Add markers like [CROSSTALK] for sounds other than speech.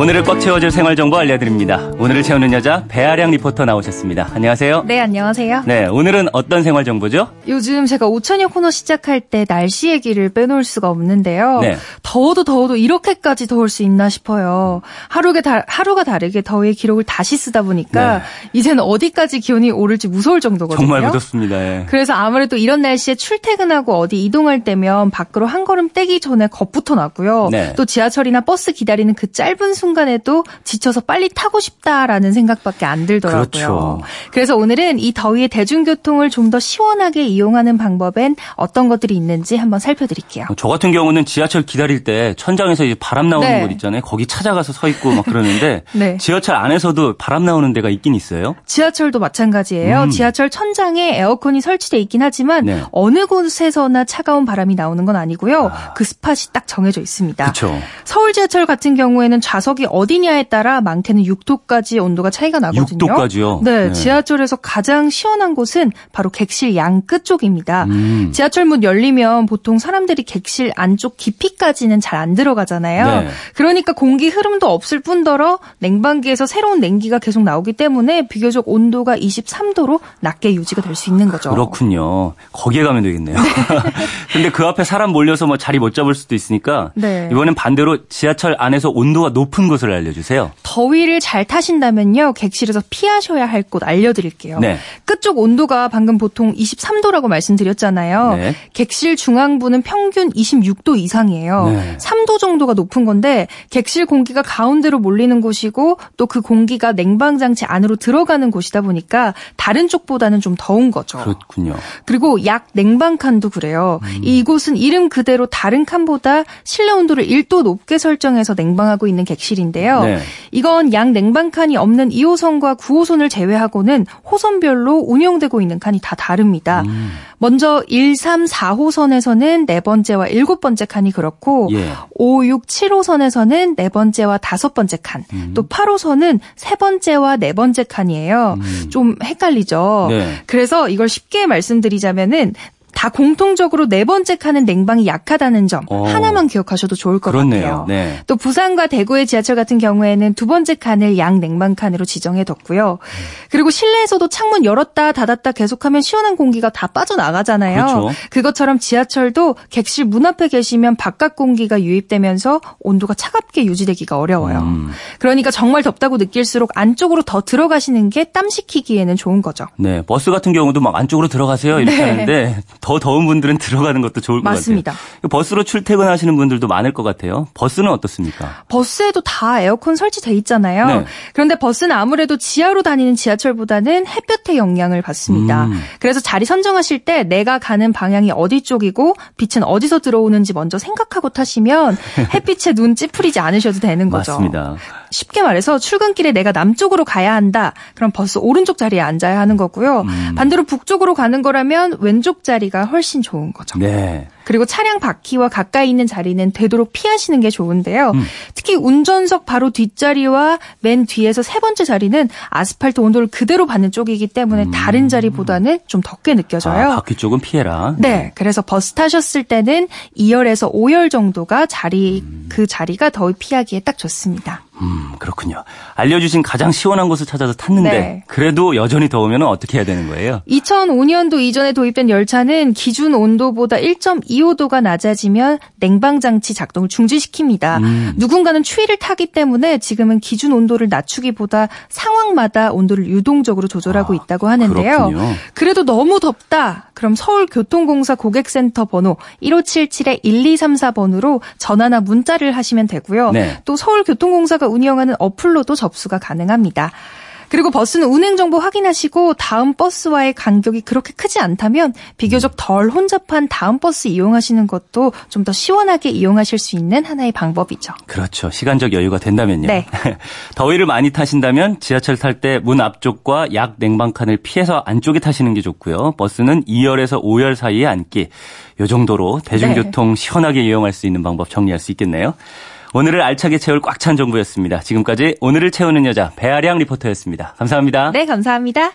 오늘을 꽉 채워줄 생활 정보 알려드립니다. 오늘을 채우는 여자 배아량 리포터 나오셨습니다. 안녕하세요. 네, 안녕하세요. 네, 오늘은 어떤 생활 정보죠? 요즘 제가 오채여 코너 시작할 때 날씨 얘기를 빼놓을 수가 없는데요. 네. 더워도 더워도 이렇게까지 더울 수 있나 싶어요. 하루가, 다, 하루가 다르게 더위의 기록을 다시 쓰다 보니까 네. 이제는 어디까지 기온이 오를지 무서울 정도거든요. 정말 무섭습니다. 예. 그래서 아무래도 이런 날씨에 출퇴근하고 어디 이동할 때면 밖으로 한 걸음 떼기 전에 겁부터 나고요. 네. 또 지하철이나 버스 기다리는 그 짧은 순간 에도 지쳐서 빨리 타고 싶다라는 생각밖에 안 들더라고요. 그렇죠. 그래서 오늘은 이 더위에 대중교통을 좀 더 시원하게 이용하는 방법엔 어떤 것들이 있는지 한번 살펴드릴게요. 저 같은 경우는 지하철 기다릴 때 천장에서 이제 바람 나오는 네. 곳 있잖아요. 거기 찾아가서 서 있고 막 그러는데 [LAUGHS] 네. 지하철 안에서도 바람 나오는 데가 있긴 있어요. 지하철도 마찬가지예요. 음. 지하철 천장에 에어컨이 설치돼 있긴 하지만 네. 어느 곳에서나 차가운 바람이 나오는 건 아니고요. 그 스팟이 딱 정해져 있습니다. 그렇죠. 서울 지하철 같은 경우에는 좌석 이 어디냐에 따라 많게는 6도까지 온도가 차이가 나거든요. 6도까지요? 네, 네. 지하철에서 가장 시원한 곳은 바로 객실 양 끝 쪽입니다. 음. 지하철 문 열리면 보통 사람들이 객실 안쪽 깊이까지는 잘 안 들어가잖아요. 네. 그러니까 공기 흐름도 없을 뿐더러 냉방기에서 새로운 냉기가 계속 나오기 때문에 비교적 온도가 23도로 낮게 유지가 될 수 있는 거죠. 그렇군요. 거기에 가면 되겠네요. [LAUGHS] 근데 그 앞에 사람 몰려서 뭐 자리 못 잡을 수도 있으니까 네. 이번엔 반대로 지하철 안에서 온도가 높은 곳을 알려주세요. 더위를 잘 타신다면요, 객실에서 피하셔야 할 곳 알려드릴게요. 네. 끝쪽 온도가 방금 보통 23도라고 말씀드렸잖아요. 네. 객실 중앙부는 평균 26도 이상이에요. 네. 3도 정도가 높은 건데 객실 공기가 가운데로 몰리는 곳이고 또 그 공기가 냉방장치 안으로 들어가는 곳이다 보니까 다른 쪽보다는 좀 더운 거죠. 그렇군요. 그리고 약 냉방 칸도 그래요. 음. 이곳은 이름 그대로 다른 칸보다 실내 온도를 1도 높게 설정해서 냉방하고 있는 객실 인데요. 네. 이건 양 냉방 칸이 없는 2호선과 9호선을 제외하고는 호선별로 운영되고 있는 칸이 다 다릅니다. 음. 먼저 1, 3, 4호선에서는 네 번째와 일곱 번째 칸이 그렇고 예. 5, 6, 7호선에서는 네 번째와 다섯 번째 칸, 음. 또 8호선은 세 번째와 네 번째 칸이에요. 좀 헷갈리죠. 네. 그래서 이걸 쉽게 말씀드리자면은 다 공통적으로 네 번째 칸은 냉방이 약하다는 점 어. 하나만 기억하셔도 좋을 것 그렇네요. 같아요. 네. 또 부산과 대구의 지하철 같은 경우에는 두 번째 칸을 양 냉방 칸으로 지정해 뒀고요. 그리고 실내에서도 창문 열었다 닫았다 계속하면 시원한 공기가 다 빠져나가잖아요. 그렇죠. 것처럼 지하철도 객실 문 앞에 계시면 바깥 공기가 유입되면서 온도가 차갑게 유지되기가 어려워요. 음. 그러니까 정말 덥다고 느낄수록 안쪽으로 더 들어가시는 게 땀 식히기에는 좋은 거죠. 네, 버스 같은 경우도 막 안쪽으로 들어가세요 이렇게 네. 하는데 더 더운 분들은 들어가는 것도 좋을 것 맞습니다. 같아요. 버스로 출퇴근하시는 분들도 많을 것 같아요. 버스는 어떻습니까? 버스에도 다 에어컨 설치돼 있잖아요. 네. 그런데 버스는 아무래도 지하로 다니는 지하철보다는 햇볕의 영향을 받습니다. 음. 그래서 자리 선정하실 때 내가 가는 방향이 어디 쪽이고 빛은 어디서 들어오는지 먼저 생각하고 타시면 햇빛에 눈 찌푸리지 않으셔도 되는 거죠. 맞습니다. 쉽게 말해서 출근길에 내가 남쪽으로 가야 한다. 그럼 버스 오른쪽 자리에 앉아야 하는 거고요. 음. 반대로 북쪽으로 가는 거라면 왼쪽 자리가 훨씬 좋은 거죠. 네. 그리고 차량 바퀴와 가까이 있는 자리는 되도록 피하시는 게 좋은데요. 음. 특히 운전석 바로 뒷자리와 맨 뒤에서 세 번째 자리는 아스팔트 온도를 그대로 받는 쪽이기 때문에 다른 자리보다는 좀 덥게 느껴져요. 음. 아, 바퀴 쪽은 피해라. 네, 그래서 버스 타셨을 때는 2열에서 5열 정도가 자리 그 자리가 더위 피하기에 딱 좋습니다. 음, 그렇군요. 알려주신 가장 시원한 곳을 찾아서 탔는데 네. 그래도 여전히 더우면 어떻게 해야 되는 거예요? 2005년도 이전에 도입된 열차는 기준 온도보다 1.25도가 낮아지면 냉방 장치 작동을 중지시킵니다. 음. 누군가는 추위를 타기 때문에 지금은 기준 온도를 낮추기보다 상황마다 온도를 유동적으로 조절하고 아, 있다고 하는데요. 그렇군요. 그래도 너무 덥다. 그럼 서울교통공사 고객센터 번호 1577-1234번으로 전화나 문자를 하시면 되고요. 네. 또 서울교통공사가 운영하는 어플로도 접수가 가능합니다. 그리고 버스는 운행 정보 확인하시고 다음 버스와의 간격이 그렇게 크지 않다면 비교적 덜 혼잡한 다음 버스 이용하시는 것도 좀 더 시원하게 이용하실 수 있는 하나의 방법이죠. 그렇죠. 시간적 여유가 된다면요. 네. [LAUGHS] 더위를 많이 타신다면 지하철 탈 때 문 앞쪽과 약 냉방칸을 피해서 안쪽에 타시는 게 좋고요. 버스는 2열에서 5열 사이에 앉기. 요 정도로 대중교통 시원하게 이용할 수 있는 방법 정리할 수 있겠네요. 오늘을 알차게 채울 꽉 찬 정보였습니다. 지금까지 오늘을 채우는 여자 배아량 리포터였습니다. 감사합니다. 네, 감사합니다.